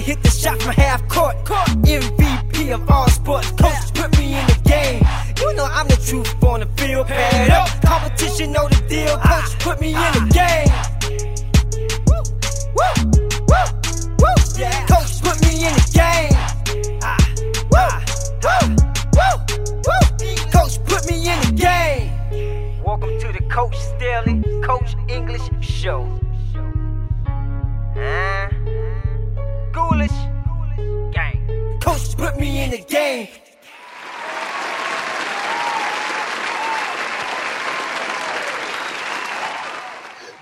to hit the shot from half court. MVP of all sports. Coach put me in the game. You know I'm the truth on the field. Pad up. Competition know the deal. Coach put me in the game. Woo, woo, woo, woo. Yeah. Coach put me in the game. Ah, ah, ah, woo, woo. Coach put me in the game. Welcome to the Coach Staley Coach English Show. Me in the game.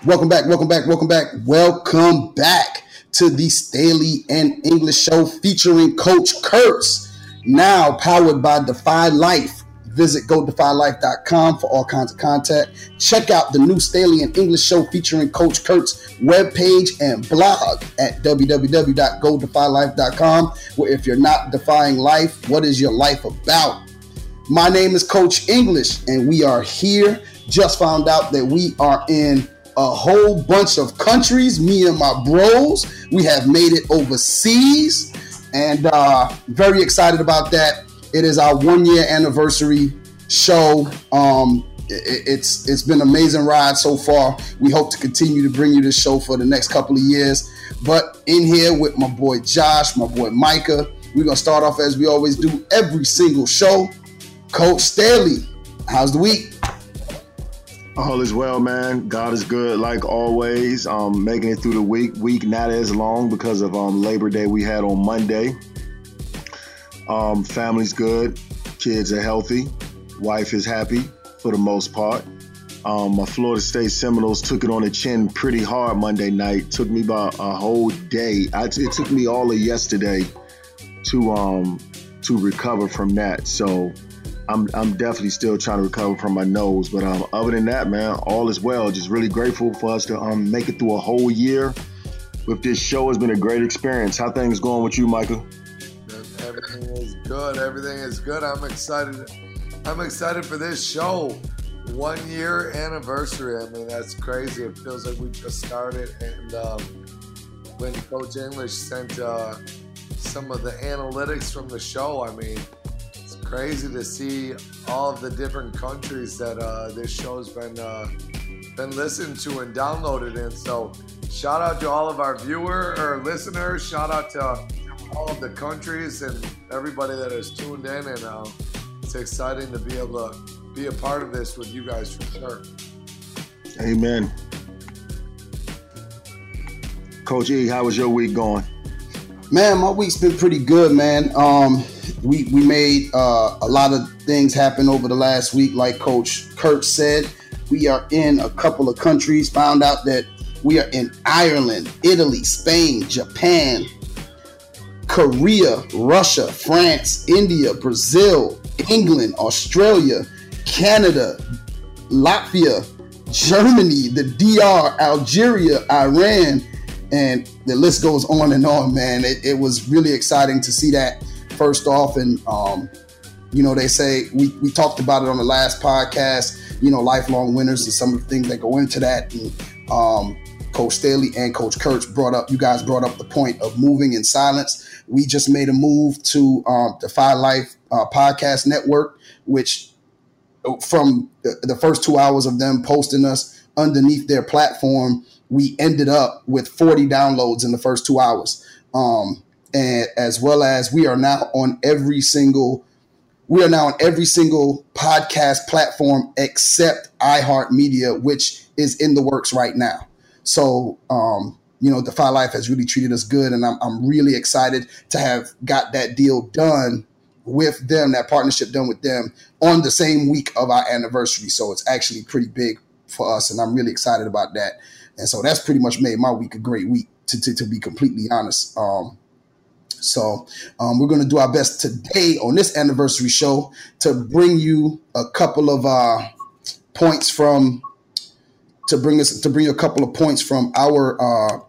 Welcome back, welcome back, welcome back, welcome back to the Staley and English Show featuring Coach Kurtz, now powered by Defy Life. Visit godefylife.com for all kinds of content. Check out the new Staley and English Show featuring Coach Kurtz webpage and blog at www.godefylife.com. Where if you're not defying life, what is your life about? My name is Coach English, and we are here. Just found out that we are in a whole bunch of countries. Me and my bros, we have made it overseas, and uh, very excited about that. It is our one year anniversary show. Um, it, it's it's been an amazing ride so far. We hope to continue to bring you this show for the next couple of years. But in here with my boy Josh, my boy Micah, we're gonna start off as we always do every single show. Coach Staley, how's the week? All is well, man. God is good, like always. Um, making it through the week. Week not as long because of um, Labor Day we had on Monday. Um, family's good. Kids are healthy. Wife is happy for the most part. Um, my Florida State Seminoles took it on the chin pretty hard Monday night. Took me about a whole day. I, it took me all of yesterday to um to recover from that. So I'm I'm definitely still trying to recover from my nose. But um, other than that, man, all is well. Just really grateful for us to um make it through a whole year with this show. Has been a great experience. How things going with you, Micah? Everything is good. Everything is good. I'm excited. I'm excited for this show. One year anniversary. I mean, that's crazy. It feels like we just started. And um, when Coach English sent uh, some of the analytics from the show, I mean, it's crazy to see all of the different countries that uh, this show's been uh, been listened to and downloaded in. So, shout out to all of our viewer or listeners. Shout out to all of the countries and everybody that has tuned in. And uh, it's exciting to be able to be a part of this with you guys for sure. Amen. Coach E, how was your week going? Man, my week's been pretty good, man. Um, we we made uh, a lot of things happen over the last week, like Coach Kurtz said. We are in a couple of countries. Found out that we are in Ireland, Italy, Spain, Japan, Korea, Russia, France, India, Brazil, England, Australia, Canada, Latvia, Germany, the DR, Algeria, Iran, and the list goes on and on, man. It, it was really exciting to see that first off. And, um, you know, they say we, we talked about it on the last podcast, you know, lifelong winners and some of the things that go into that. And um, Coach Staley and Coach Kurtz brought up, you guys brought up the point of moving in silence. We just made a move to um, Defy Life uh, Podcast Network, which from the, the first two hours of them posting us underneath their platform, we ended up with 40 downloads in the first two hours. Um, and as well as we are now on every single we are now on every single podcast platform except iHeartMedia, which is in the works right now. So, um, you know, Defy Life has really treated us good, and I'm, I'm really excited to have got that deal done with them, that partnership done with them on the same week of our anniversary. So it's actually pretty big for us, and I'm really excited about that. And so that's pretty much made my week a great week, to, to, to be completely honest. Um, so um, we're going to do our best today on this anniversary show to bring you a couple of uh, points from to bring us to bring you a couple of points from our uh,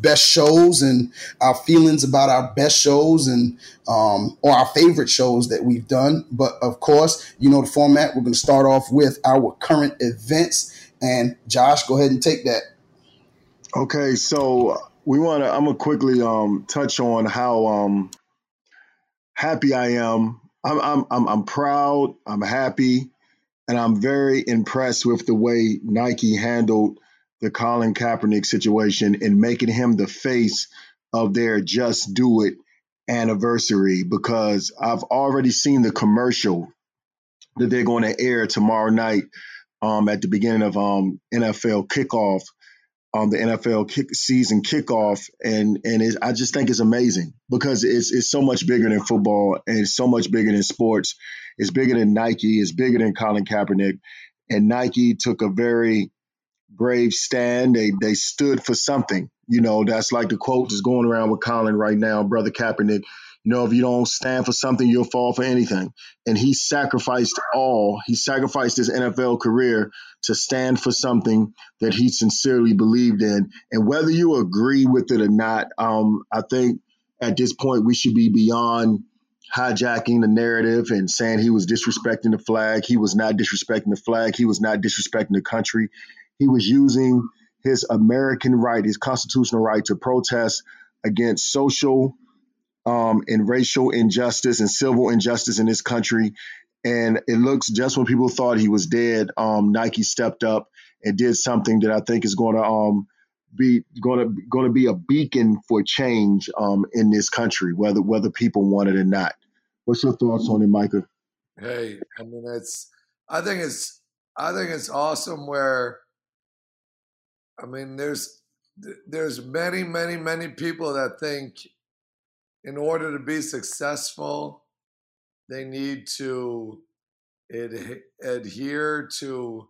best shows and our feelings about our best shows and um, or our favorite shows that we've done. But of course, you know the format. We're going to start off with our current events. And Josh, go ahead and take that. Okay, so we want to. I'm gonna quickly um, touch on how um, happy I am. I'm, I'm I'm I'm proud. I'm happy, and I'm very impressed with the way Nike handled the Colin Kaepernick situation and making him the face of their "Just Do It" anniversary. Because I've already seen the commercial that they're going to air tomorrow night um, at the beginning of um, NFL kickoff on the NFL kick, season kickoff, and and it, I just think it's amazing because it's it's so much bigger than football and it's so much bigger than sports. It's bigger than Nike. It's bigger than Colin Kaepernick, and Nike took a very brave stand. They they stood for something. You know, that's like the quote that's going around with Colin right now, brother Kaepernick. You know, if you don't stand for something, you'll fall for anything. And he sacrificed all. He sacrificed his NFL career to stand for something that he sincerely believed in. And whether you agree with it or not, um, I think at this point we should be beyond hijacking the narrative and saying he was disrespecting the flag. He was not disrespecting the flag. He was not disrespecting the country. He was using his American right, his constitutional right to protest against social um, and racial injustice and civil injustice in this country. And it looks just when people thought he was dead, um, Nike stepped up and did something that I think is going to um, be going to going to be a beacon for change um, in this country, whether whether people want it or not. What's your thoughts on it, Micah? Hey, I mean, it's I think it's I think it's awesome. Where I mean, there's there's many many many people that think in order to be successful, they need to ad- adhere to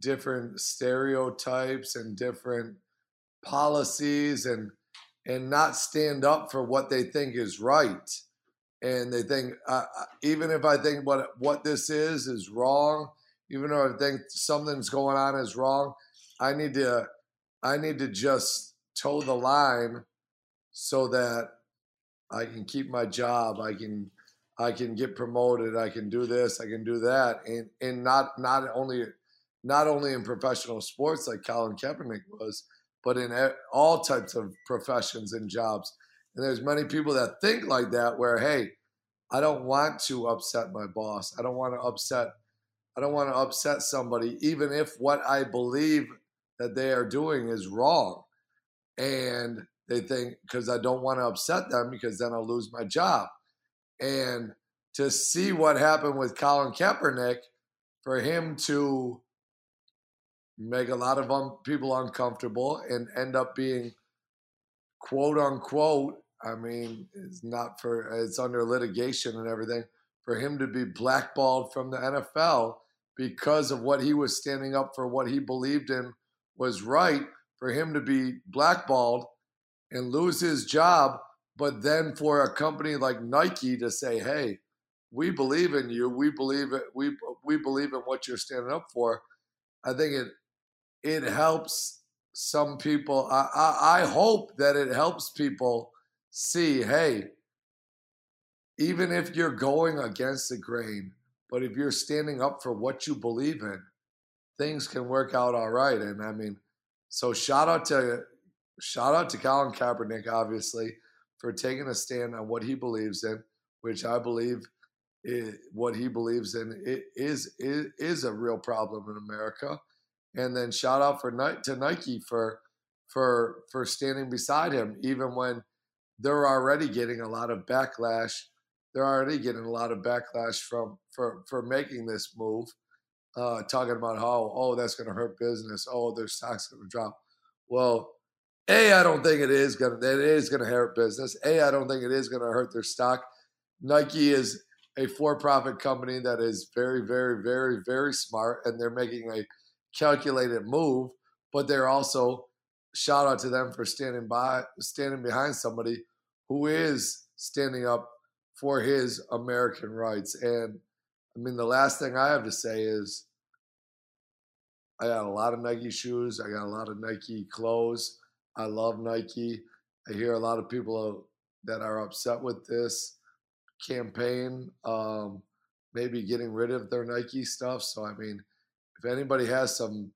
different stereotypes and different policies and and not stand up for what they think is right. And they think uh, even if i think what what this is is wrong even though i think something's going on is wrong i need to i need to just toe the line so that I can keep my job. I can I can get promoted. I can do this. I can do that. And and not not only not only in professional sports like Colin Kaepernick was, but in all types of professions and jobs. And there's many people that think like that, where hey, I don't want to upset my boss. I don't want to upset. I don't want to upset somebody, even if what I believe that they are doing is wrong. And they think because I don't want to upset them because then I'll lose my job. And to see what happened with Colin Kaepernick, for him to make a lot of un- people uncomfortable and end up being quote unquote, I mean, it's not for, it's under litigation and everything, for him to be blackballed from the NFL because of what he was standing up for, what he believed in was right, for him to be blackballed and lose his job, but then for a company like Nike to say, "Hey, we believe in you. We believe it. We we believe in what you're standing up for." I think it it helps some people. I, I, I hope that it helps people see, hey, even if you're going against the grain, but if you're standing up for what you believe in, things can work out all right. And I mean, so shout out to shout out to Colin Kaepernick, obviously, for taking a stand on what he believes in, which I believe what he believes in it is, is is a real problem in America. And then shout out for to Nike for for for standing beside him, even when they're already getting a lot of backlash. They're already getting a lot of backlash from for for making this move, uh, talking about how oh that's going to hurt business. Oh, their stock's going to drop. Well, a, I don't think it is gonna it is gonna hurt business. A, I don't think it is gonna hurt their stock. Nike is a for-profit company that is very, very, very, very smart, and they're making a calculated move. But they're also shout out to them for standing by, standing behind somebody who is standing up for his American rights. And I mean, the last thing I have to say is, I got a lot of Nike shoes. I got a lot of Nike clothes. I love Nike. I hear a lot of people that are upset with this campaign, um, maybe getting rid of their Nike stuff. So, I mean, if anybody has some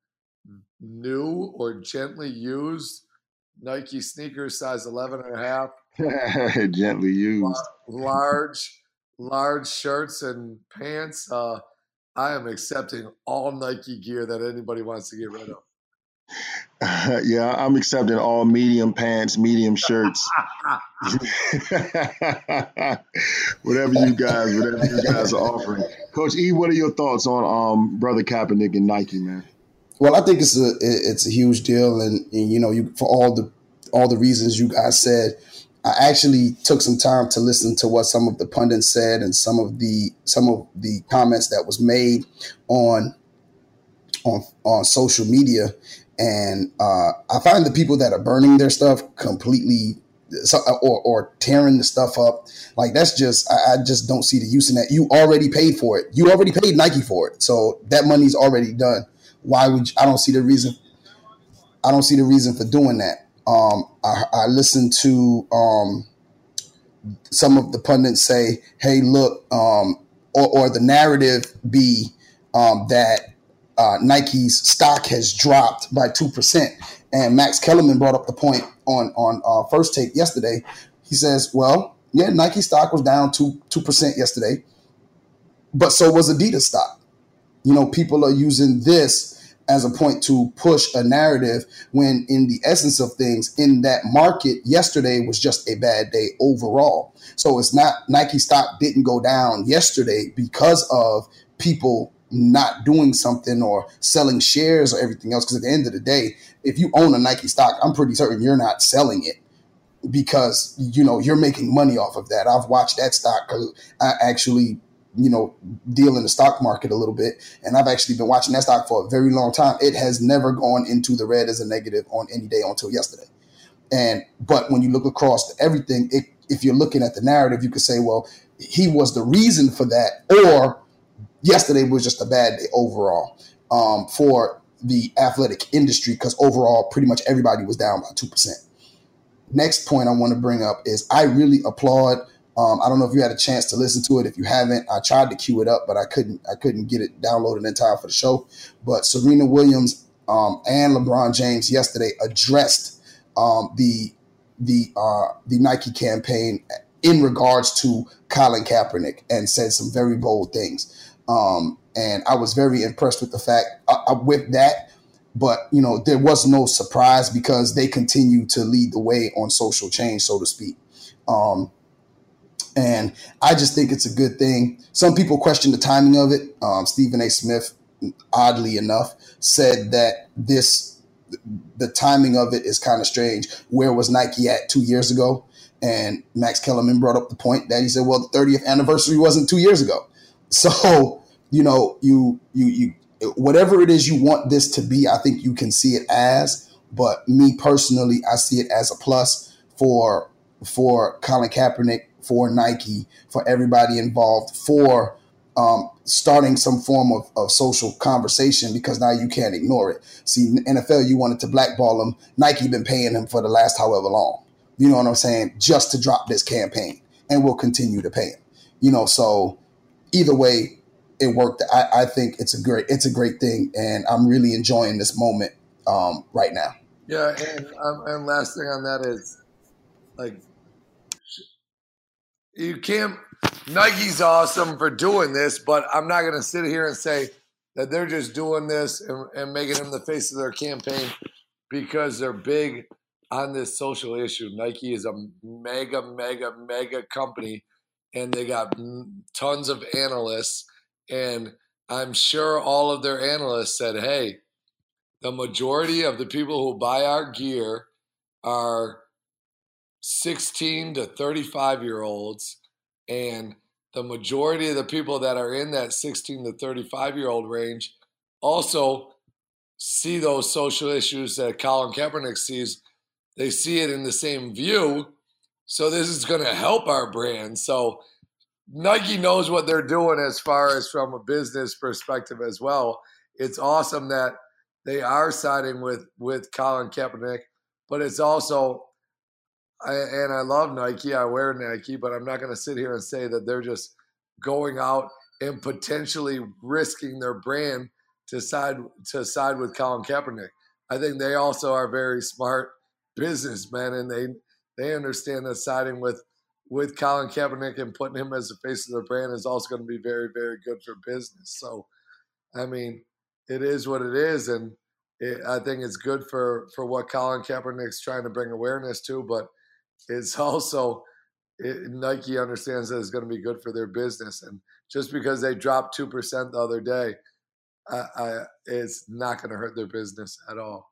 new or gently used Nike sneakers, size 11 and a half. Gently used. Large, large shirts and pants. Uh, I am accepting all Nike gear that anybody wants to get rid of. yeah, I'm accepting all medium pants, medium shirts. whatever you guys, whatever you guys are offering. Coach E, what are your thoughts on um, brother Kaepernick and Nike, man? Well, I think it's a it's a huge deal, and, and you know, you for all the all the reasons you guys said. I actually took some time to listen to what some of the pundits said and some of the some of the comments that was made on on on social media, and uh, I find the people that are burning their stuff completely or, or tearing the stuff up. Like that's just I, I, just don't see the use in that. You already paid for it. You already paid nike for it. So that money's already done. Why would you, i don't see the reason i don't see the reason for doing that um, I, I listened to um, some of the pundits say hey look um, or, or the narrative be um, that uh, Nike's stock has dropped by two percent. And Max Kellerman brought up the point on on uh, first take yesterday. He says, "Well, yeah, Nike stock was down two two percent yesterday, but so was Adidas stock. You know, people are using this." As a point to push a narrative when in the essence of things in that market yesterday was just a bad day overall so it's not nike stock didn't go down yesterday because of people not doing something or selling shares or everything else. Because at the end of the day, if you own a Nike stock, I'm pretty certain you're not selling it because you know you're making money off of that. I've watched that stock I actually you know deal in the stock market a little bit, and I've actually been watching that stock for a very long time. It has never gone into the red as a negative on any day until yesterday. And but when you look across everything, it, if you're looking at the narrative, you could say, well, he was the reason for that, or yesterday was just a bad day overall um, for the athletic industry because overall, pretty much everybody was down by 2%. Next point I want to bring up is I really applaud. Um, I don't know if you had a chance to listen to it. If you haven't, I tried to queue it up, but I couldn't. I couldn't get it downloaded in time for the show. But Serena Williams um, and LeBron James yesterday addressed um, the the uh, the Nike campaign in regards to Colin Kaepernick and said some very bold things. Um, and I was very impressed with the fact uh, uh, with that. But you know, there was no surprise because they continue to lead the way on social change, so to speak. Um, and I just think it's a good thing. Some people question the timing of it. Um, Stephen A. Smith, oddly enough, said that this the timing of it is kind of strange. Where was Nike at two years ago? And Max Kellerman brought up the point that he said, well, the 30th anniversary wasn't two years ago. So, you know, you you you whatever it is you want this to be, I think you can see it as. But me personally, I see it as a plus for for Colin Kaepernick, for Nike, for everybody involved, for um, starting some form of, of social conversation because now you can't ignore it. See, NFL, you wanted to blackball him. Nike been paying him for the last however long. You know what I'm saying? Just to drop this campaign, and we'll continue to pay him. You know, so either way, it worked. I, I think it's a great it's a great thing, and I'm really enjoying this moment um, right now. Yeah, and um, and last thing on that is like you can't. Nike's awesome for doing this, but I'm not going to sit here and say that they're just doing this and, and making them the face of their campaign because they're big on this social issue. Nike is a mega, mega, mega company and they got tons of analysts. And I'm sure all of their analysts said, hey, the majority of the people who buy our gear are 16 to 35 year olds. And the majority of the people that are in that 16 to 35 year old range also see those social issues that Colin Kaepernick sees. They see it in the same view so this is going to help our brand. So Nike knows what they're doing as far as from a business perspective as well. It's awesome that they are siding with with Colin Kaepernick, but it's also I, and I love Nike. I wear Nike, but I'm not going to sit here and say that they're just going out and potentially risking their brand to side to side with Colin Kaepernick. I think they also are very smart businessmen, and they they understand that siding with with Colin Kaepernick and putting him as the face of the brand is also going to be very, very good for business. So, I mean, it is what it is, and it, I think it's good for for what Colin Kaepernick's trying to bring awareness to, but it's also it, Nike understands that it's going to be good for their business, and just because they dropped two percent the other day, I, I, it's not going to hurt their business at all.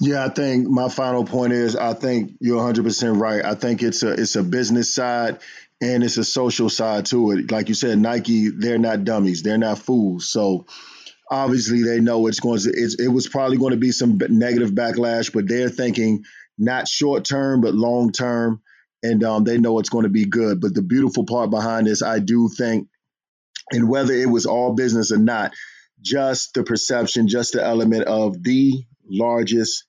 Yeah, I think my final point is I think you're 100% right. I think it's a it's a business side and it's a social side to it. Like you said, Nike, they're not dummies. They're not fools. So obviously they know it's going to it's, it was probably going to be some negative backlash, but they're thinking not short term but long term and um, they know it's going to be good. But the beautiful part behind this, I do think and whether it was all business or not, just the perception, just the element of the largest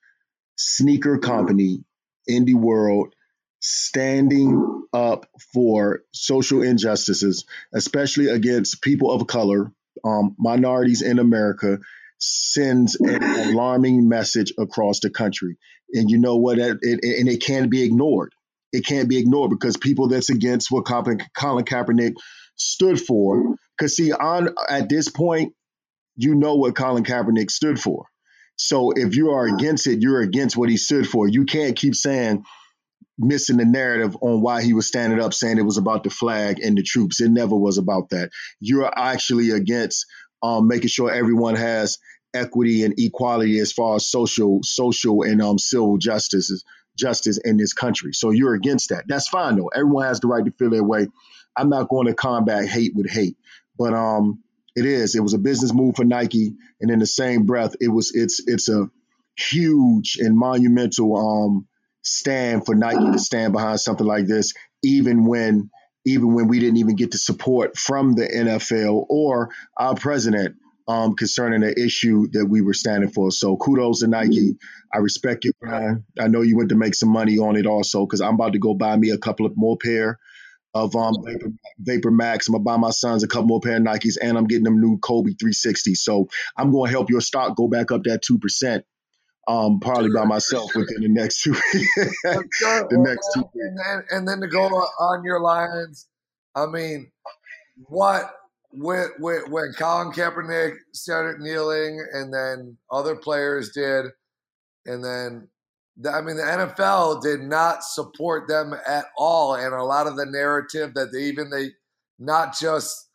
sneaker company in the world standing up for social injustices, especially against people of color, um, minorities in America, sends an alarming message across the country. And you know what? It, it, and it can't be ignored. It can't be ignored because people that's against what Colin, Colin Kaepernick stood for. Because see, on at this point, you know what Colin Kaepernick stood for. So if you are against it, you're against what he stood for. You can't keep saying missing the narrative on why he was standing up saying it was about the flag and the troops. It never was about that. You're actually against um, making sure everyone has equity and equality as far as social, social and um, civil justice justice in this country. So you're against that. That's fine though. Everyone has the right to feel their way. I'm not going to combat hate with hate, but um, it is. It was a business move for Nike, and in the same breath, it was it's it's a huge and monumental um stand for Nike to stand behind something like this, even when even when we didn't even get the support from the NFL or our president um, concerning the issue that we were standing for. So kudos to Nike. I respect you, Brian. I know you went to make some money on it also because I'm about to go buy me a couple of more pair of um Vapor, Vapor, Max. I'm gonna buy my sons a couple more pair of Nikes, and I'm getting them new Kobe 360. So I'm gonna help your stock go back up that two percent. Um, probably by myself within the next two, the next two. And then, and then to go on your lines, I mean, what when when when Colin Kaepernick started kneeling, and then other players did, and then I mean, the NFL did not support them at all, and a lot of the narrative that they even they not just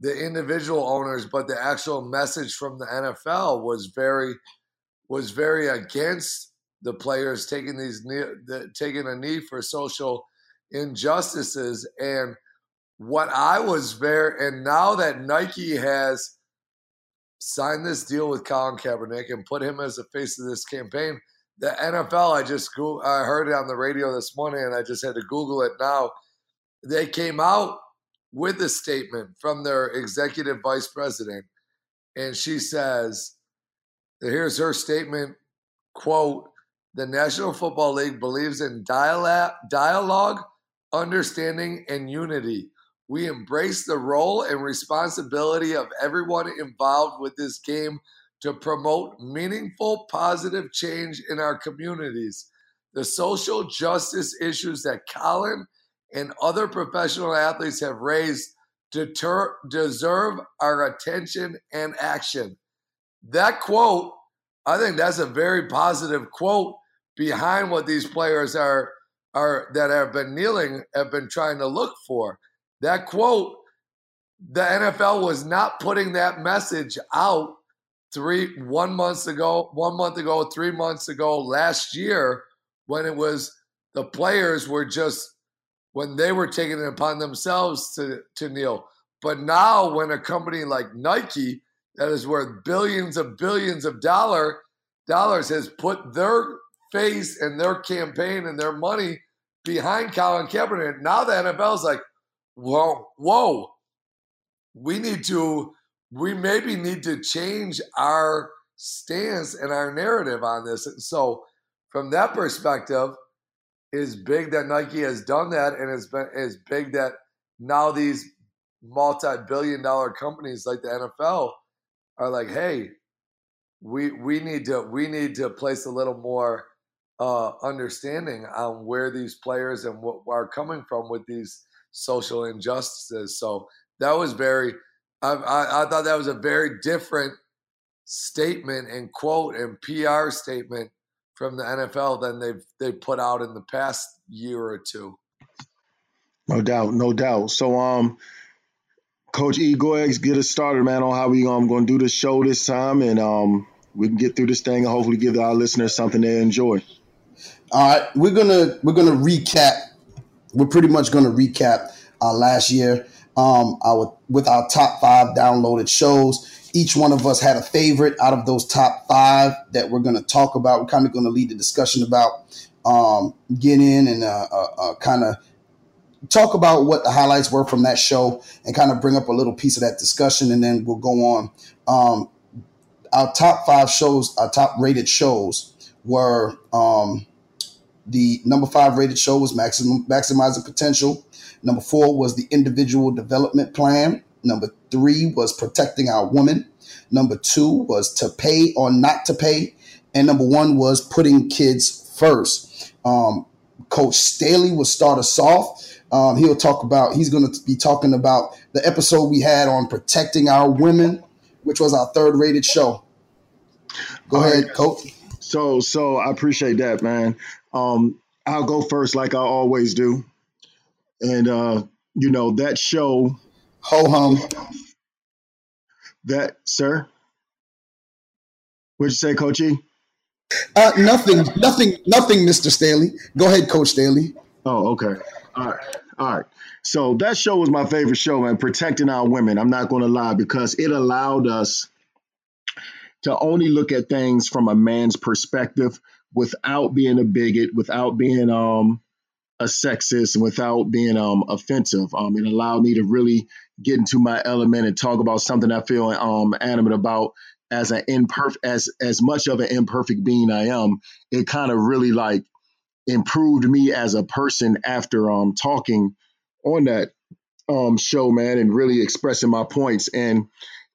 the individual owners, but the actual message from the NFL was very was very against the players taking these the, taking a knee for social injustices. And what I was very and now that Nike has signed this deal with Colin Kaepernick and put him as the face of this campaign the NFL, I just I heard it on the radio this morning, and I just had to Google it now. They came out with a statement from their executive vice president, and she says, "Here's her statement." Quote: The National Football League believes in dialogue, understanding, and unity. We embrace the role and responsibility of everyone involved with this game to promote meaningful, positive change in our communities. The social justice issues that Colin and other professional athletes have raised deter- deserve our attention and action. That quote, I think that's a very positive quote behind what these players are are that have been kneeling have been trying to look for. That quote, the NFL was not putting that message out three one months ago, one month ago, three months ago, last year, when it was the players were just when they were taking it upon themselves to to kneel. But now, when a company like Nike, that is worth billions of billions of dollar dollars, has put their face and their campaign and their money behind Colin Kaepernick, now the NFL is like, whoa, whoa, we need to we maybe need to change our stance and our narrative on this. And so, from that perspective, it's big that Nike has done that, and it's been it's big that now these multi-billion-dollar companies like the NFL are like, hey, we we need to we need to place a little more uh, understanding on where these players and what are coming from with these social injustices. So that was very, I, I, I thought that was a very different statement and quote and PR statement from the NFL than they've they put out in the past year or two. No doubt, no doubt. So, um, Coach E, go ahead, get us started, man, on how we um going to do this show this time, and um, we can get through this thing and hopefully give our listeners something they enjoy. All right, we're gonna we're gonna recap. We're pretty much gonna recap our last year. Um, our with our top five downloaded shows. Each one of us had a favorite out of those top five that we're gonna talk about. We're kind of gonna lead the discussion about. Um, get in and uh, uh, uh kind of talk about what the highlights were from that show and kind of bring up a little piece of that discussion, and then we'll go on. Um, our top five shows, our top rated shows were um, the number five rated show was maximizing potential. Number four was the individual development plan. Number three was protecting our woman. Number two was to pay or not to pay, and number one was putting kids first. Um, Coach Staley will start us off. Um, he'll talk about. He's going to be talking about the episode we had on protecting our women, which was our third rated show. Go All ahead, right. Coach. So, so I appreciate that, man. Um, I'll go first, like I always do, and uh, you know that show. Ho hum. That, sir. What'd you say, Coach E? Uh, nothing, nothing, nothing, Mr. Staley. Go ahead, Coach Staley. Oh, okay. All right. All right. So that show was my favorite show, man. Protecting our women. I'm not going to lie because it allowed us to only look at things from a man's perspective without being a bigot, without being um, a sexist, and without being um, offensive. Um, it allowed me to really get into my element and talk about something I feel um, animate about as an imperfect, as as much of an imperfect being I am. It kind of really like improved me as a person after um talking on that um show, man, and really expressing my points. And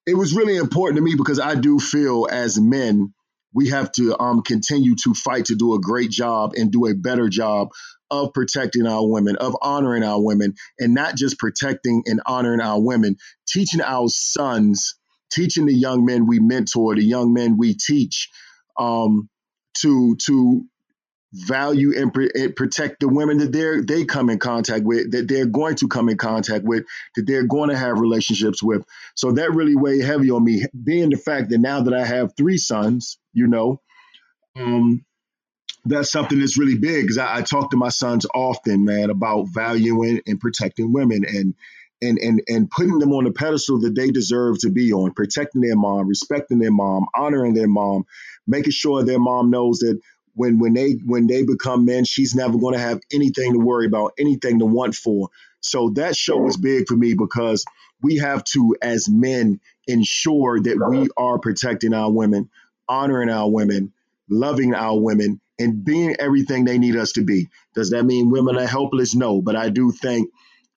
it was really important to me because I do feel as men, we have to um, continue to fight to do a great job and do a better job of protecting our women, of honoring our women, and not just protecting and honoring our women, teaching our sons, teaching the young men we mentor, the young men we teach, um, to to value and, and, protect the women that they're they come in contact with that they're going to come in contact with that they're going to have relationships with. So that really weighed heavy on me being the fact that now that i have three sons you know um that's something that's really big because I, I talk to my sons often man about valuing and protecting women. And and and and putting them on the pedestal that they deserve to be on protecting their mom respecting their mom honoring their mom making sure their mom knows that when when they when they become men, she's never going to have anything to worry about, anything to want for. So that show was big for me because we have to, as men, ensure that we are protecting our women, honoring our women, loving our women, and being everything they need us to be. Does that mean women are helpless? No, but I do think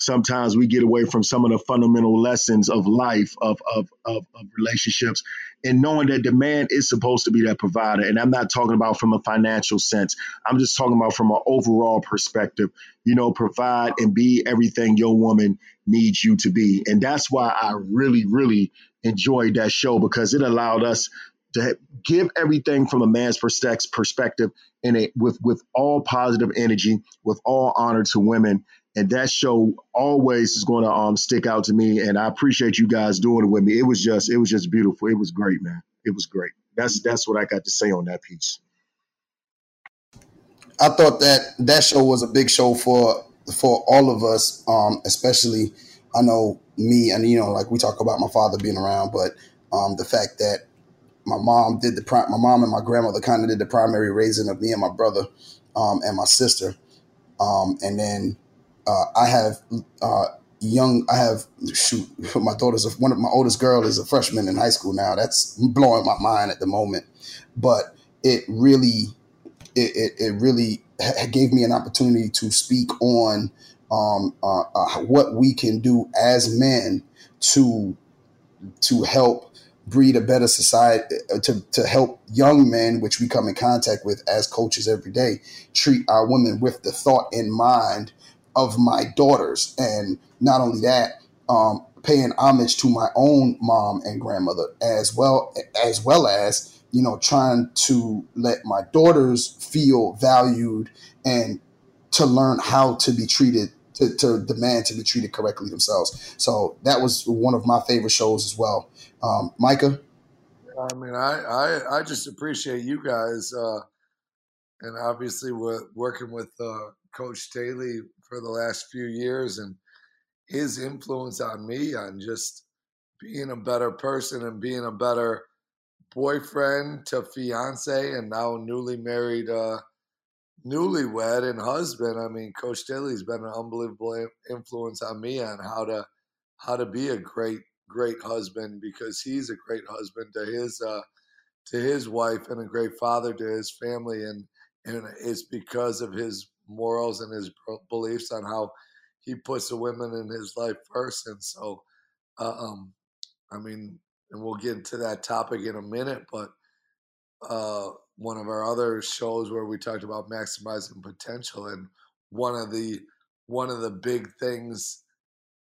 sometimes we get away from some of the fundamental lessons of life, of, of, of, of, relationships, and knowing that the man is supposed to be that provider. And I'm not talking about from a financial sense, I'm just talking about from an overall perspective. You know, provide and be everything your woman needs you to be. And that's why I really, really enjoyed that show because it allowed us to give everything from a man's perspective and with with all positive energy, with all honor to women, and that show always is going to um stick out to me and i appreciate you guys doing it with me. It was just it was just beautiful. It was great man. It was great. That's that's what i got to say on that piece. I thought that that show was a big show for for all of us um especially i know me and you know like we talk about my father being around but um the fact that my mom did the pri- my mom and my grandmother kind of did the primary raising of me and my brother um and my sister um and then uh, I have uh, young. I have shoot. My daughter's a, one of my oldest girl is a freshman in high school now. That's blowing my mind at the moment, but it really, it it, it really gave me an opportunity to speak on um, uh, uh, what we can do as men to to help breed a better society uh, to, to help young men which we come in contact with as coaches every day treat our women with the thought in mind of my daughters. And not only that um, paying homage to my own mom and grandmother as well as well as you know trying to let my daughters feel valued and to learn how to be treated to, to demand to be treated correctly themselves. So that was one of my favorite shows as well. Um, micah? I mean I, I i just appreciate you guys uh and obviously we're working with uh coach staley for the last few years and his influence on me on just being a better person and being a better boyfriend to fiance and now newly married uh newlywed and husband. I mean coach staley's been an unbelievable influence on me on how to how to be a great great husband because he's a great husband to his uh to his wife and a great father to his family. And and it's because of his morals and his beliefs on how he puts the women in his life first. And so, uh, um, I mean, and we'll get into that topic in a minute, but uh, one of our other shows where we talked about maximizing potential, and one of the one of the big things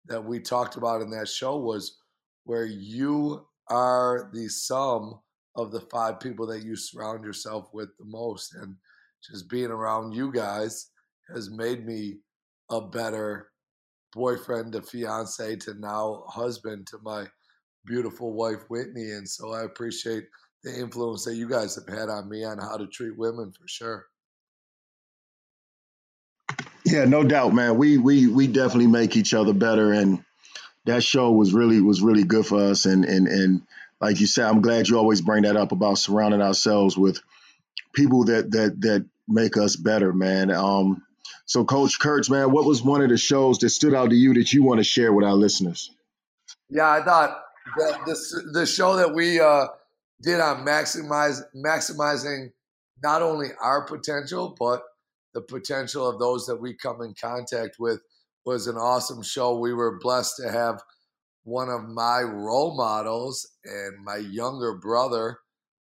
that we talked about in that show was where you are the sum of the five people that you surround yourself with the most, and just being around you guys has made me a better boyfriend to fiance to now husband to my beautiful wife Whitney, and so I appreciate the influence that you guys have had on me on how to treat women for sure. Yeah, no doubt, man. We we we definitely make each other better, and that show was really was really good for us. And and and like you said, I'm glad you always bring that up about surrounding ourselves with people that that that make us better, man. Um, so, Coach Kurtz, man, what was one of the shows that stood out to you that you want to share with our listeners? Yeah, I thought the the, the show that we uh, did on maximize maximizing not only our potential but the potential of those that we come in contact with was an awesome show. We were blessed to have one of my role models and my younger brother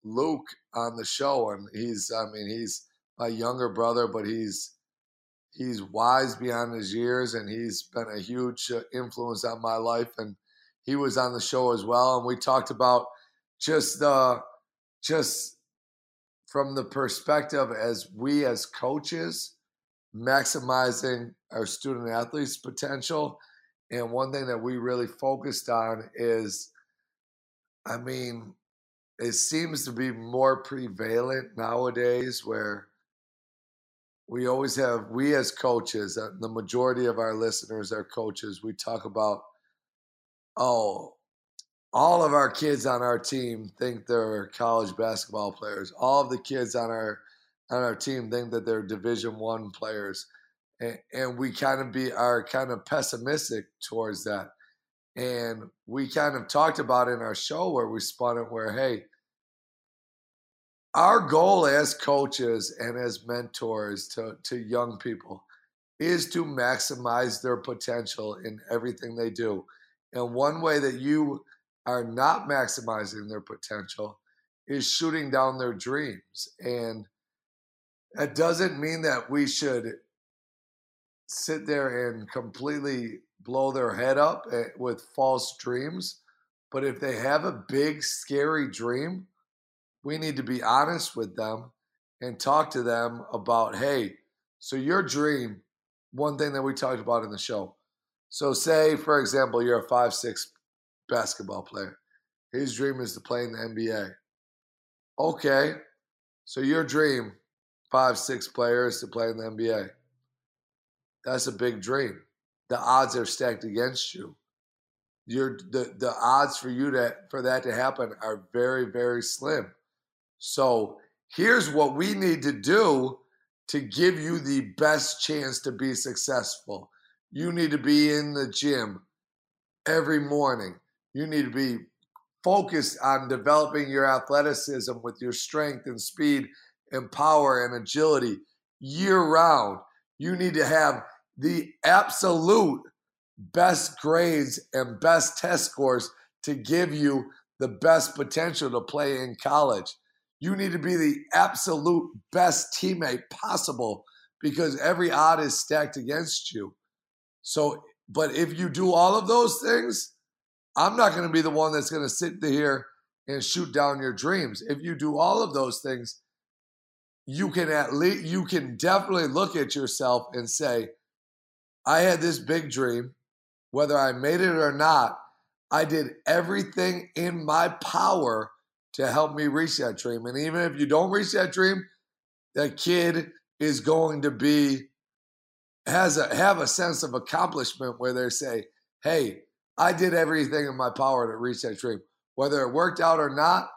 Luke on the show, and he's I mean he's my younger brother, but he's he's wise beyond his years and he's been a huge uh, influence on my life and he was on the show as well and we talked about just the just from the perspective as we as coaches maximizing our student athletes potential and one thing that we really focused on is i mean it seems to be more prevalent nowadays where we always have we as coaches uh, the majority of our listeners are coaches. We talk about oh all of our kids on our team think they're college basketball players. All of the kids on our on our team think that they're division one players. And, and we kind of be are kind of pessimistic towards that. And we kind of talked about in our show where we spun it where hey our goal as coaches and as mentors to, to young people is to maximize their potential in everything they do. And one way that you are not maximizing their potential is shooting down their dreams. And that doesn't mean that we should sit there and completely blow their head up eh, with false dreams. But if they have a big, scary dream, we need to be honest with them and talk to them about hey, so your dream, one thing that we talked about in the show. So, say, for example, you're a five, six basketball player. His dream is to play in the NBA. Okay, so your dream, five, six players to play in the NBA. That's a big dream. The odds are stacked against you. You're, the, the odds for you to for that to happen are very, very slim. So here's what we need to do to give you the best chance to be successful. You need to be in the gym every morning. You need to be focused on developing your athleticism with your strength and speed and power and agility year round. You need to have the absolute best grades and best test scores to give you the best potential to play in college. You need to be the absolute best teammate possible because every odd is stacked against you. So, but if you do all of those things, I'm not going to be the one that's going to sit here and shoot down your dreams. If you do all of those things, you can at least you can definitely look at yourself and say, I had this big dream, whether I made it or not, I did everything in my power to help me reach that dream. And even if you don't reach that dream, that kid is going to be has a have a sense of accomplishment where they say, "Hey, I did everything in my power to reach that dream. Whether it worked out or not,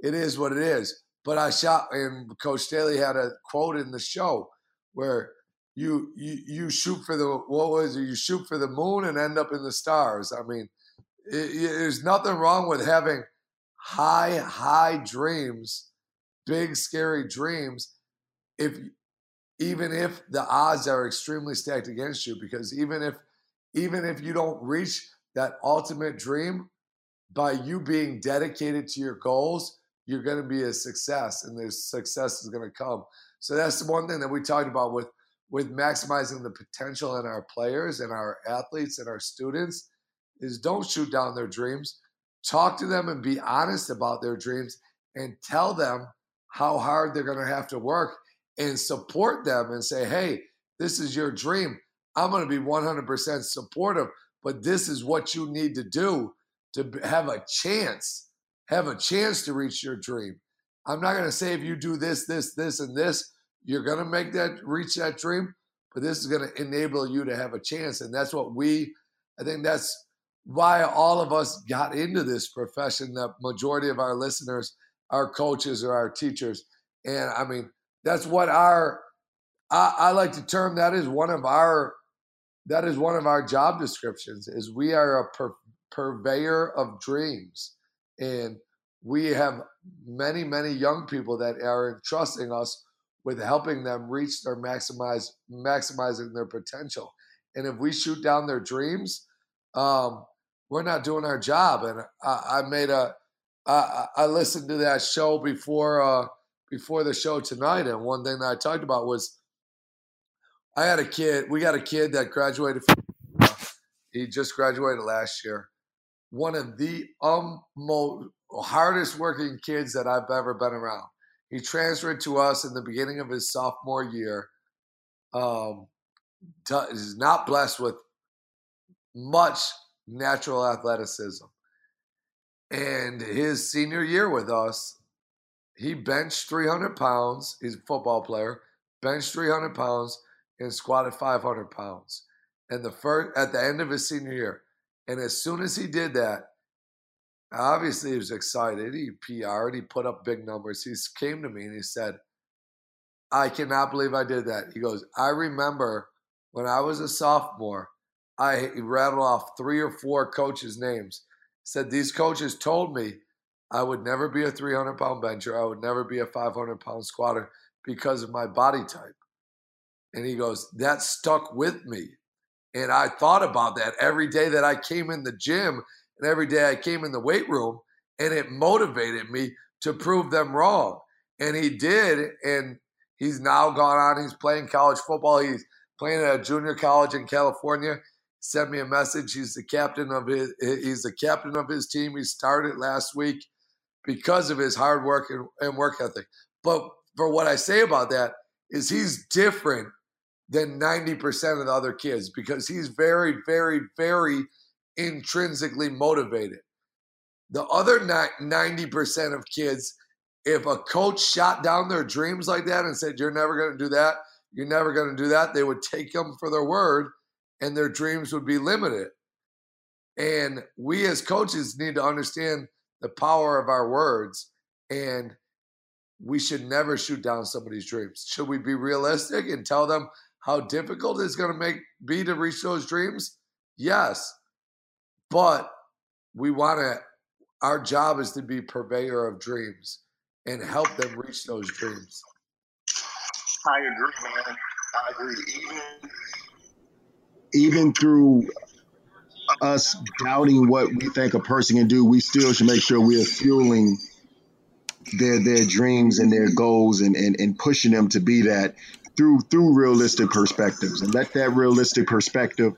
it is what it is." But I shot, and Coach Staley had a quote in the show where you you you shoot for the what was it? You shoot for the moon and end up in the stars. I mean, it, it, there's nothing wrong with having high high dreams, big scary dreams. If even if the odds are extremely stacked against you, because even if even if you don't reach that ultimate dream, by you being dedicated to your goals, you're going to be a success, and there's success is going to come. So that's the one thing that we talked about with with maximizing the potential in our players and our athletes and our students is don't shoot down their dreams. Talk to them and be honest about their dreams and tell them how hard they're going to have to work and support them and say, hey, this is your dream. I'm going to be 100% supportive, but this is what you need to do to have a chance, have a chance to reach your dream. I'm not going to say if you do this, this, this, and this, you're going to make that reach that dream, but this is going to enable you to have a chance. And that's what we, I think that's why all of us got into this profession. The majority of our listeners are coaches or our teachers. And I mean, that's what our, I, I like to term that is one of our, that is one of our job descriptions is we are a purveyor of dreams. And we have many, many young people that are entrusting us with helping them reach their maximize maximizing their potential. And if we shoot down their dreams, um, we're not doing our job. And I, I made a I, I listened to that show before uh, before the show tonight, and one thing that I talked about was I had a kid. We got a kid that graduated. From, he just graduated last year. One of the um, most hardest working kids that I've ever been around. He transferred to us in the beginning of his sophomore year. Um, is not blessed with much natural athleticism. And his senior year with us, he benched 300 pounds. He's a football player, benched 300 pounds and squatted 500 pounds. And the first at the end of his senior year, and as soon as he did that, obviously he was excited. He PR'd, he put up big numbers. He came to me and he said, I cannot believe I did that. He goes, I remember when I was a sophomore, I rattled off three or four coaches' names. Said these coaches told me I would never be a 300 pound bencher. I would never be a 500 pound squatter because of my body type. And he goes, that stuck with me. And I thought about that every day that I came in the gym and every day I came in the weight room, and it motivated me to prove them wrong. And he did, and he's now gone on. He's playing college football. He's playing at a junior college in California. Sent me a message. He's the captain of his. He's the captain of his team. He started last week because of his hard work and, and work ethic. But for what I say about that is he's different than 90% of the other kids because he's very, very, very intrinsically motivated. The other 90% of kids, if a coach shot down their dreams like that and said, You're never going to do that, you're never going to do that, they would take them for their word and their dreams would be limited. And we as coaches need to understand the power of our words and we should never shoot down somebody's dreams. Should we be realistic and tell them how difficult it's going to make be to reach those dreams? Yes. But we want to, our job is to be purveyor of dreams and help them reach those dreams. I agree, man. I agree. Even, even through us doubting what we think a person can do, we still should make sure we are fueling their their dreams and their goals and, and, and pushing them to be that through through realistic perspectives and let that realistic perspective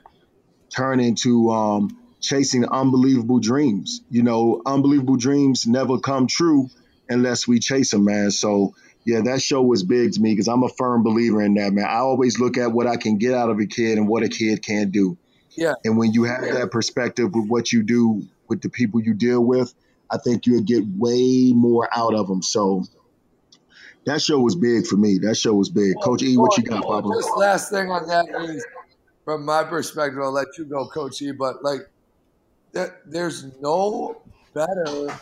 turn into um, chasing unbelievable dreams. You know, unbelievable dreams never come true unless we chase them, man. So yeah, that show was big to me because I'm a firm believer in that, man. I always look at what I can get out of a kid and what a kid can do. Yeah. And when you have yeah. that perspective with what you do with the people you deal with, I think you'll get way more out of them. So that show was big for me. That show was big. Coach E, what you got, oh, Pablo? Just last thing on that is, from my perspective, I'll let you go, Coach E. But like, there, there's no better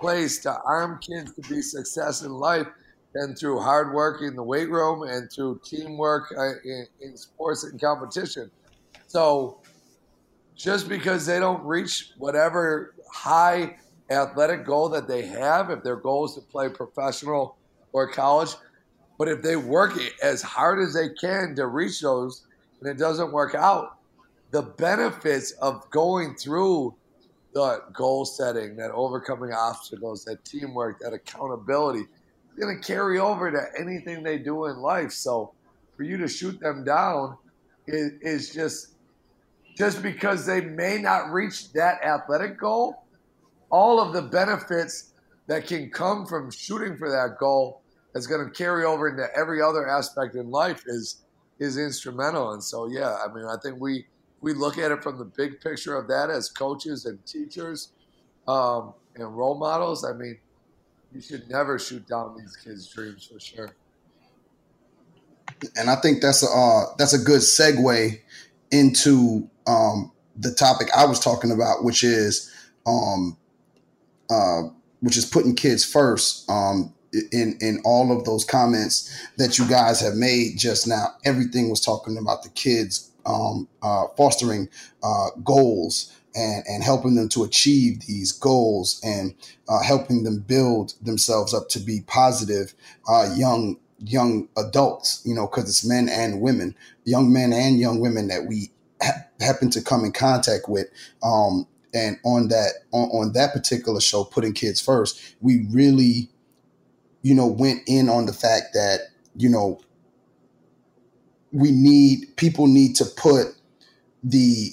place to arm kids to be success in life than through hard work in the weight room and through teamwork uh, in, in sports and competition. So just because they don't reach whatever high athletic goal that they have, if their goal is to play professional or college, but if they work as hard as they can to reach those and it doesn't work out, the benefits of going through the goal setting, that overcoming obstacles, that teamwork, that accountability, going to carry over to anything they do in life. So for you to shoot them down is, is just just because they may not reach that athletic goal, all of the benefits that can come from shooting for that goal is going to carry over into every other aspect in life is is instrumental. And so, yeah, I mean, I think we we look at it from the big picture of that as coaches and teachers um, and role models. I mean, you should never shoot down these kids' dreams for sure. And I think that's a uh, that's a good segue into um, the topic I was talking about, which is um, uh, which is putting kids first. Um, in in all of those comments that you guys have made just now, everything was talking about the kids um, uh, fostering uh, goals and, and helping them to achieve these goals and uh, helping them build themselves up to be positive uh, young young adults you know because it's men and women young men and young women that we ha- happen to come in contact with um, and on that on, on that particular show putting kids first we really you know went in on the fact that you know we need people need to put the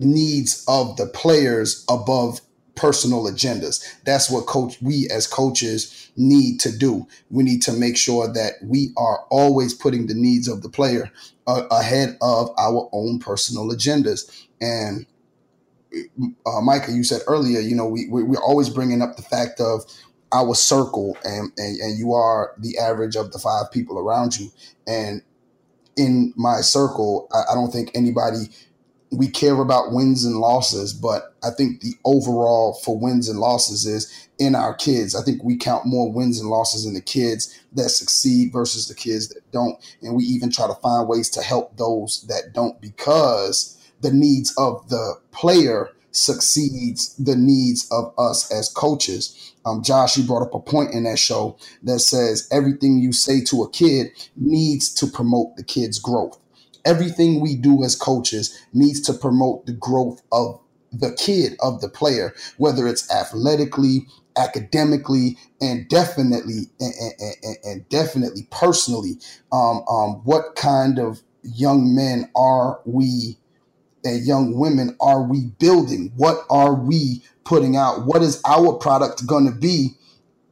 needs of the players above personal agendas. That's what coach we as coaches need to do. We need to make sure that we are always putting the needs of the player uh, ahead of our own personal agendas. And uh, Micah, you said earlier, you know, we, we're always bringing up the fact of our circle and, and, and you are the average of the five people around you. And in my circle, I, I don't think anybody we care about wins and losses, but I think the overall for wins and losses is in our kids. I think we count more wins and losses in the kids that succeed versus the kids that don't. And we even try to find ways to help those that don't because the needs of the player succeeds the needs of us as coaches. Um, Josh, you brought up a point in that show that says everything you say to a kid needs to promote the kid's growth. Everything we do as coaches needs to promote the growth of the kid, of the player, whether it's athletically, academically, and definitely, and, and, and definitely personally. Um, um, what kind of young men are we and young women are we building? What are we putting out? What is our product going to be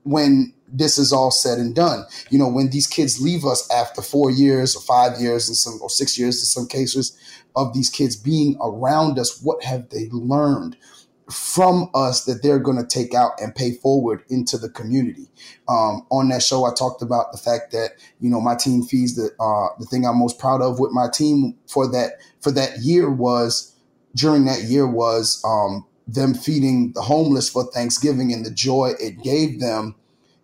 when this is all said and done? You know, when these kids leave us after four years or five years and some or six years in some cases of these kids being around us, what have they learned? from us that they're going to take out and pay forward into the community. Um, on that show, I talked about the fact that you know my team fees the uh, the thing I'm most proud of with my team for that for that year was during that year was um, them feeding the homeless for Thanksgiving and the joy it gave them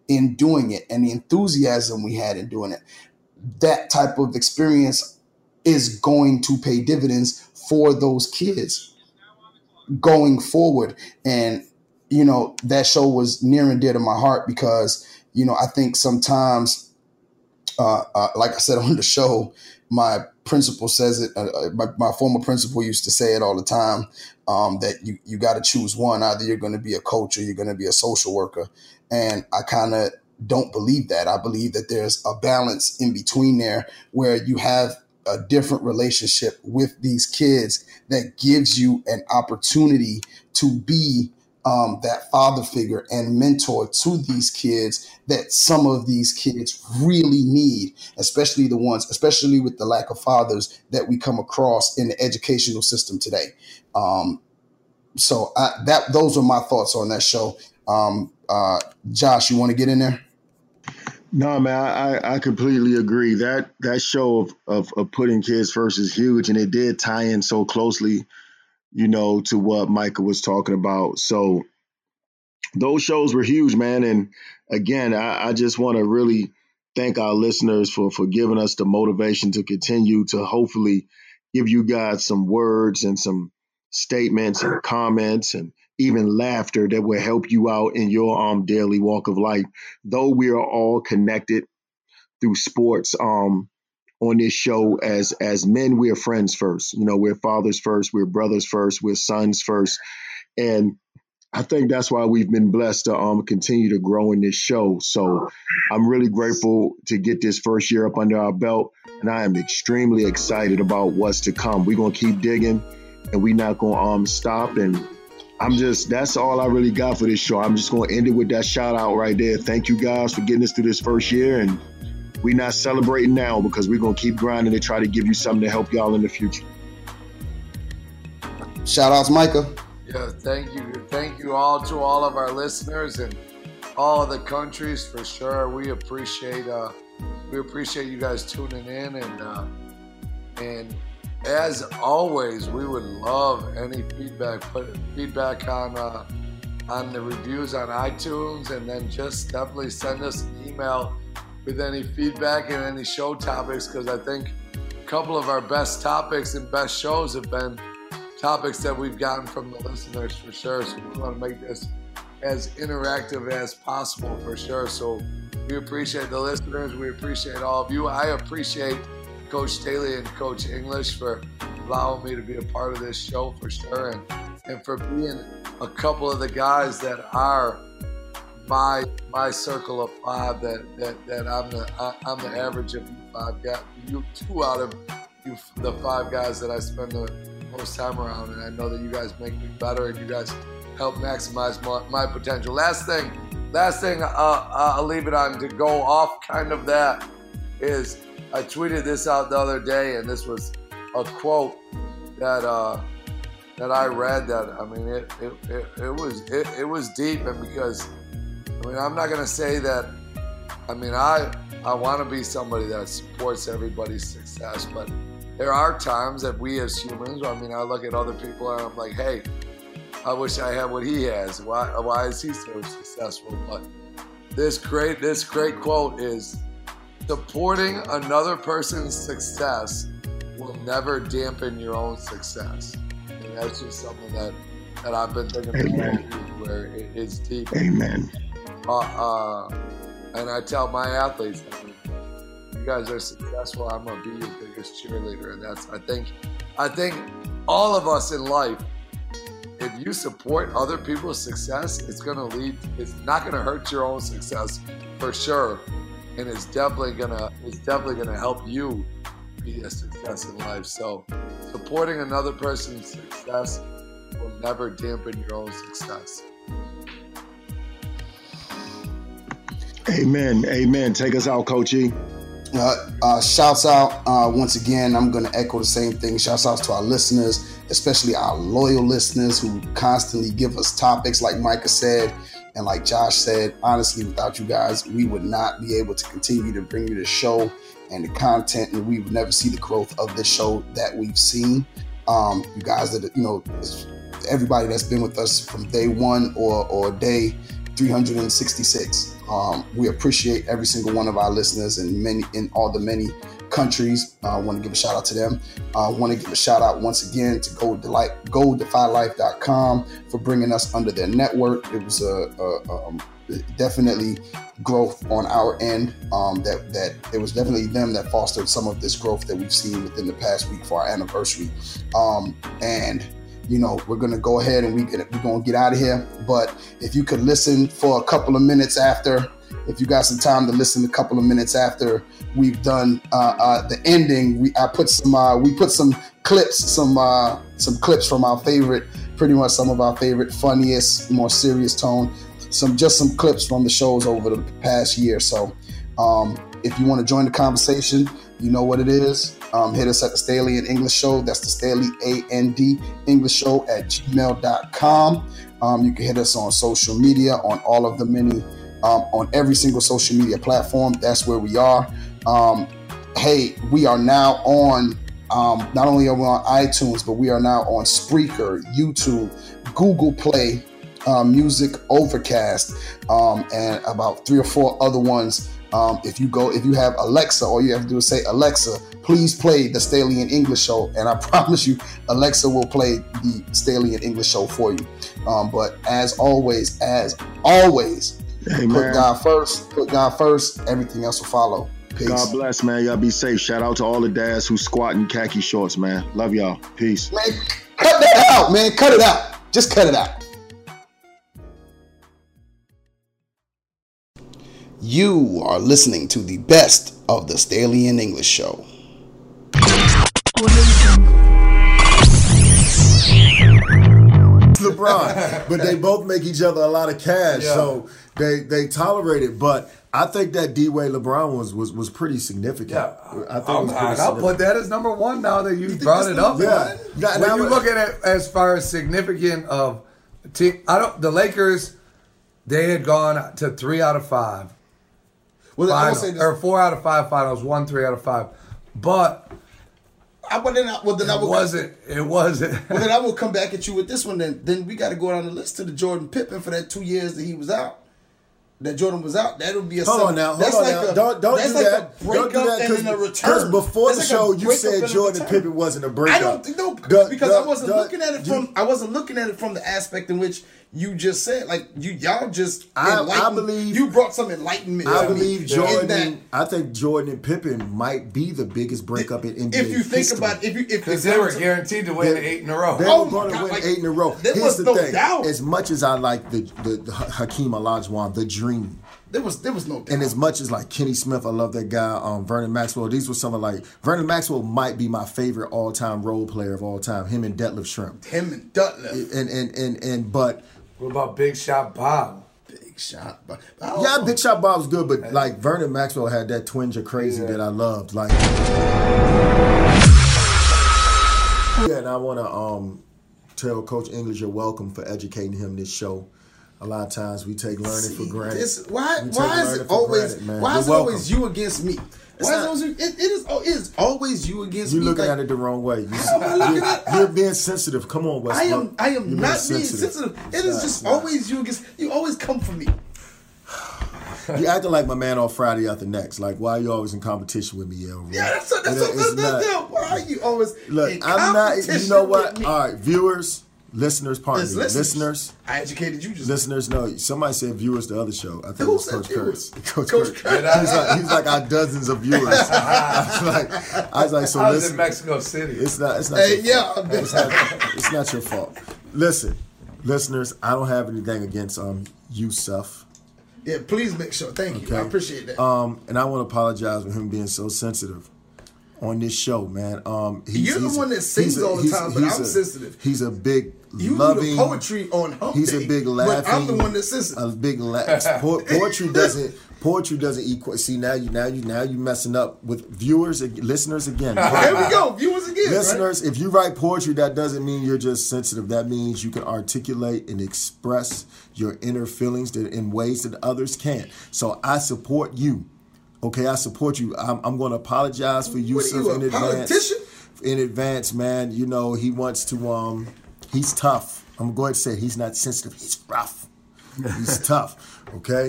in doing it and the enthusiasm we had in doing it. That type of experience is going to pay dividends for those kids going forward. And, you know, that show was near and dear to my heart because, you know, I think sometimes, uh, uh, like I said on the show, my principal says it, uh, uh, my, my former principal used to say it all the time. um, that you, you got to choose one. Either you're going to be a coach or you're going to be a social worker. And I kind of don't believe that. I believe that there's a balance in between there where you have a different relationship with these kids that gives you an opportunity to be um, that father figure and mentor to these kids that some of these kids really need, especially the ones, especially with the lack of fathers that we come across in the educational system today. Um, so I, that those are my thoughts on that show. Um, uh, Josh, you want to get in there? No, man, I, I completely agree. That that show of, of, of putting kids first is huge, and it did tie in so closely you know, to what Michael was talking about. So those shows were huge, man. And again, I, I just want to really thank our listeners for for giving us the motivation to continue to hopefully give you guys some words and some statements and comments and even laughter that will help you out in your um daily walk of life. Though we are all connected through sports, um, on this show as as men we're friends first you know we're fathers first we're brothers first we're sons first and I think that's why we've been blessed to um, continue to grow in this show. So I'm really grateful to get this first year up under our belt, and I am extremely excited about what's to come. We're gonna keep digging, and we're not gonna um stop. And I'm just that's all I really got for this show. I'm just gonna end it with that shout out right there. Thank you guys for getting us through this first year, and we're not celebrating now because we're gonna keep grinding to try to give you something to help y'all in the future. Shout outs, Micah. Yeah, thank you. Thank you all to all of our listeners and all of the countries for sure. We appreciate uh we appreciate you guys tuning in and uh and as always, we would love any feedback. Put feedback on uh, on the reviews on iTunes, and then just definitely send us an email with any feedback and any show topics because I think a couple of our best topics and best shows have been topics that we've gotten from the listeners for sure. So we want to make this as interactive as possible for sure. So we appreciate the listeners. We appreciate all of you. I appreciate Coach Staley and Coach English for allowing me to be a part of this show for sure and, and for being a couple of the guys that are my my circle of five that that, that I'm the I, am the average of you five guys. You two out of you the five guys that I spend the most time around, and I know that you guys make me better, and you guys help maximize my, my potential. Last thing, last thing, uh, I'll leave it on to go off kind of that is I tweeted this out the other day, and this was a quote that uh, that I read. That I mean, it it, it, it was it, it was deep, and because I mean, I'm not to say that. I mean, I I want to be somebody that supports everybody's success, but there are times that we as humans. I mean, I look at other people and I'm like, hey, I wish I had what he has. Why why is he so successful? But this great this great quote is supporting another person's success will never dampen your own success. And that's just something that that I've been thinking about where it, it's deep. Amen. Uh, uh, and I tell my athletes, you guys are successful. I'm gonna be your biggest cheerleader, and that's I think, I think all of us in life, if you support other people's success, it's gonna lead. It's not gonna hurt your own success for sure, and it's definitely gonna it's definitely gonna help you be a success in life. So, supporting another person's success will never dampen your own success. Amen. Amen. Take us out, Coachy. Uh, uh, shouts out uh, once again. I'm going to echo the same thing. Shouts out to our listeners, especially our loyal listeners who constantly give us topics, like Micah said, and like Josh said. Honestly, without you guys, we would not be able to continue to bring you the show and the content, and we would never see the growth of the show that we've seen. Um, you guys that you know, everybody that's been with us from day one or or day 366. Um, we appreciate every single one of our listeners and many in all the many countries. I want to give a shout out to them. I want to give a shout out once again to Gold Delight, GoldDefyLife.com for bringing us under their network. It was a, a um, definitely growth on our end. Um, that that it was definitely them that fostered some of this growth that we've seen within the past week for our anniversary. Um, and you know, we're gonna go ahead and we we're gonna get out of here. But if you could listen for a couple of minutes after, if you got some time to listen a couple of minutes after we've done uh, uh, the ending, we I put some uh, we put some clips, some uh, some clips from our favorite, pretty much some of our favorite, funniest, more serious tone, some just some clips from the shows over the past year. So um, if you want to join the conversation, you know what it is. Um, hit us at the Staley and English Show. That's the Staley A N D English Show at gmail.com. Um, you can hit us on social media on all of the many, um, on every single social media platform. That's where we are. Um, hey, we are now on, um, not only are we on iTunes, but we are now on Spreaker, YouTube, Google Play, uh, Music, Overcast, um, and about three or four other ones. Um, if you go, if you have Alexa, all you have to do is say, Alexa, please play the Staley and English show. And I promise you, Alexa will play the Staley and English show for you. Um, but as always, as always, Hey, put. God first, put God first, everything else will follow. Peace. God bless, man. Y'all be safe. Shout out to all the dads who squat in khaki shorts, man. Love y'all. Peace. Man, cut that out, man. Cut it out. Just cut it out. You are listening to the best of the Staley and English show. LeBron, but they both make each other a lot of cash, Yeah. so they they tolerate it. But I think that D Wade LeBron was was was pretty significant. Yeah, I think it I'll, was pretty I'll put that as number one now that you brought it up. Yeah. Now- when now- you look at it as far as significant of team, I don't. The Lakers, they had gone to three out of five Well, I finals, say this. or four out of five finals, one three out of five, but I, well, then, I, well, then I it will, wasn't. It wasn't. well, then I will come back at you with this one. Then, then we got to go down the list to the Jordan Pippen for that two years that he was out. That Jordan was out. That would be a. Hold some- on now. Hold that's on like now. A, don't don't do like that. Don't do that and then a return. before That's the like show you said Jordan. Pippen wasn't a breakup. I don't think no because I wasn't looking at it from you- I wasn't looking at it from the aspect in which you just said like you y'all just I- I believe- you brought some enlightenment. I to believe in Jordan. that I think Jordan and Pippen might be the biggest breakup in NBA if you think history. about if you if Because if they were to- guaranteed to win They- eight in a row. They Oh were my going to win like, eight in a row. there Here's was the no thing: doubt. as much as I like the the, the Hakeem Olajuwon, the Dream, there was there was no doubt. and as much as like Kenny Smith, I love that guy. Um, Vernon Maxwell. These were some of like Vernon Maxwell might be my favorite all time role player of all time. Him and Detlef Schrempf. him and Dutler, And and and and but What about Big Shot Bob? big shot. Bob. I yeah. Big Shot Bob's good, but like Vernon Maxwell had that twinge of crazy Yeah. that I loved. Like Yeah, and I wanna um tell Coach English you're welcome for educating him this show. A lot of times we take learning for granted. this- why why is it always granted, why You're is it always you against me? It's Why is it, not- always, you- it, it is oh, it is always you against You're me. looking like, at it the wrong way. You, you're, at- you're being sensitive. Come on, I am I am You're not being sensitive. It It's is not, just not. always you against you always come for me. You acting like my man on Friday after next. Like, why are you always in competition with me, Elroy? Yeah, that's a, that's It- that's, why are you always Look, I'm not. You know what? All right, viewers, listeners, pardon It's me, listeners, I educated you just listeners. No, somebody said viewers. The other show. I think it Who was said Coach? Kurtz. Coach, Coach Kurtz. He's like, he's like our dozens of viewers. I was like, I was like, so I was in listen. Mexico City. It's not. It's not. Hey, your yeah, fault. It's not, it's not your fault. Listen, listeners. I don't have anything against um Yusuf. Yeah, please make sure. Thank you. I appreciate that. Um, and I want to apologize for him being so sensitive on this show, man. Um, he's, You're the he's- one that sings a- all the time, but I'm a- sensitive. He's a big you loving do the poetry on hump He's day, a big laughing. I'm the one that's sensitive. A big laugh. Po- poetry doesn't. Poetry doesn't equal. See now you now you now you messing up with viewers, and listeners again. There we go. Viewers again. right? Listeners, if you write poetry, that doesn't mean you're just sensitive. That means you can articulate and express your inner feelings in ways that others can't. So I support you. Okay, I support you. I'm, I'm going to apologize for Yusuf you, a in advance. politician? In advance, man. You know he wants to. Um, he's tough. I'm going to say he's not sensitive. He's rough. He's tough. Okay.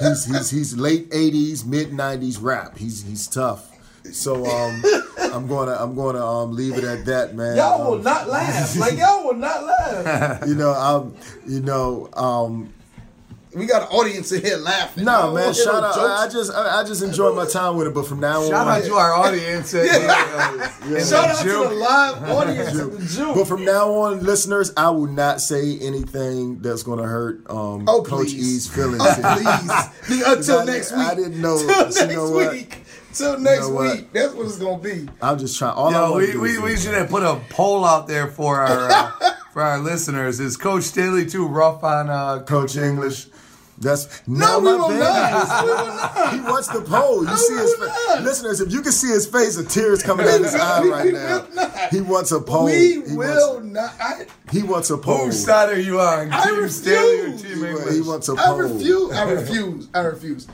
He's he's he's late '80s, mid '90s rap. He's he's tough. So um, I'm gonna I'm gonna um leave it at that, man. Y'all will Um, not laugh. Like y'all will not laugh. you know, um, you know, um, we got an audience in here laughing. No, Oh, man. you Shout out. jokes. I, I just, I, I just enjoyed my time with it. But from now Shout on, out to our audience. at, uh, in Shout out Jew. to the live audience of the Jew. But from now on, listeners, I will not say anything that's going to hurt um, Oh, Coach please. E's feelings. Oh, please. Until next week. I didn't know- Till you next know what? week. Till next know what? week. That's what it's gonna be. I'm just trying. All I Yo, wanna we, do we, is- we should have put a poll out there for our uh, for our listeners. Is Coach Staley too rough on uh, Coach English. That's No, now we will not. We will not. He wants the pole. You No, see we his will face. not. Listeners, if you can see his face, a tears coming out of his eye right we now. will not. He wants a pole. We he will Wants, not. I, he wants a pole. whose side are you on? I Team Staley or refuse. Team He, he wants a I pole. refuse. I refuse. I refuse.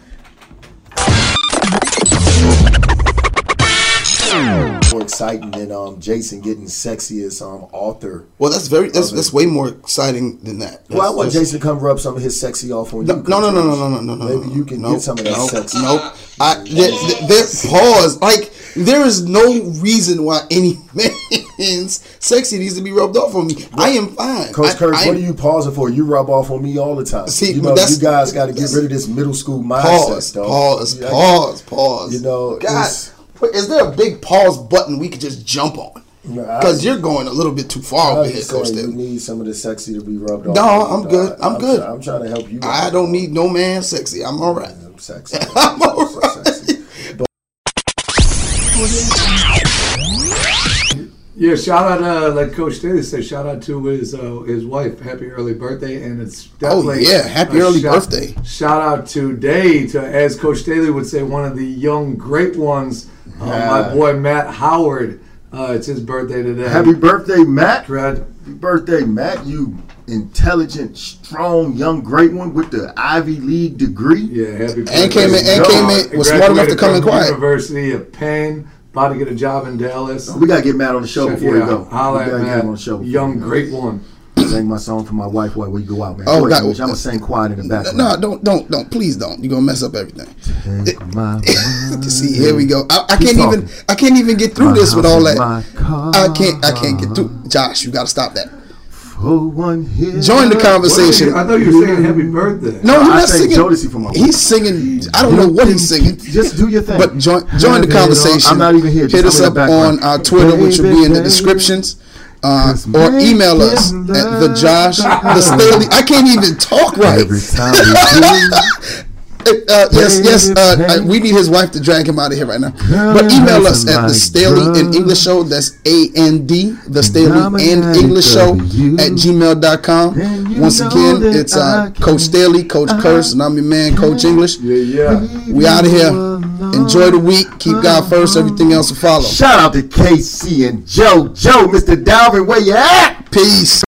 More exciting than um, Jason getting sexy as um, author. Well, that's very. That's that's way more exciting than that. Well, I want Jason to come rub some of his sexy off on you. no, no, no, no, no, no, no, no. Maybe you can get some of that sexy. Nope. I, there, there, pause. Like there is no reason why any man's sexy needs to be rubbed off on me. I am fine. Coach I, Kurtz, I what are you pausing for? You rub off on me all the time. See, you know, you guys got to get rid of this middle school mindset, pause, though. pause, pause, pause. You know, God, is there a big pause button we could just jump on? Because you're going a little bit too far I over here, Coach. saying you need some of the sexy to be rubbed off. No, on I'm dog. good. I'm good. try- I'm trying to help you. I don't need no man sexy. I'm all right. I'm sexy. I'm all right. so sexy. But Yeah, shout out, uh, like Coach Staley said, shout out to his uh, his wife. Happy early birthday, and it's definitely Oh, yeah, happy a early shout- birthday. Shout out today to, as Coach Staley would say, one of the young great ones, uh, Yeah. my boy Matt Howard. Uh, it's his birthday today. happy birthday, Matt. Brad. Happy birthday, Matt. You intelligent, strong, young, great one with the Ivy League degree. Yeah, happy birthday. And came in- and came in- was smart enough to come in quiet. University of Penn, about to get a job in Dallas. We gotta get Matt on the show before yeah, we go. holla we gotta get him on Matt. the show. Young we go. great one. Sing my song for my wife while we go out, man. Oh, Go ahead, God. I'm gonna sing quiet in the background. No, don't, don't, don't. Please don't. You're gonna mess up everything. Take my See, here we go. I, I can't even. I can't even get through My this with all that. I can't. I can't get through. Josh, you gotta stop that. For one hit. Join the conversation. I thought you were saying happy birthday. No, he's I not sang singing. Jodeci for my wife. He's singing. I don't know what he's singing. Just do your thing. But join join the Have it on- conversation. I'm not even here. Hit us up on our Twitter, which will be in the Baby, descriptions. Uh, or email us at the Josh the Staley. I can't even talk right. Every we. Uh, yes, yes. Uh, Baby, uh, we need his wife to drag him out of here right now. But email us at the Staley and. English Show. That's A N D, the Staley I'm and English Show at gmail.com. And you Once again, it's uh, Coach Staley, Coach Kurtz, and I'm your man, Coach English. Yeah, yeah. We out of here. Enjoy the week. Keep God first. Everything else will follow. Shout out to KC and Joe. Joe, Mr. Dalvin, where you at? Peace.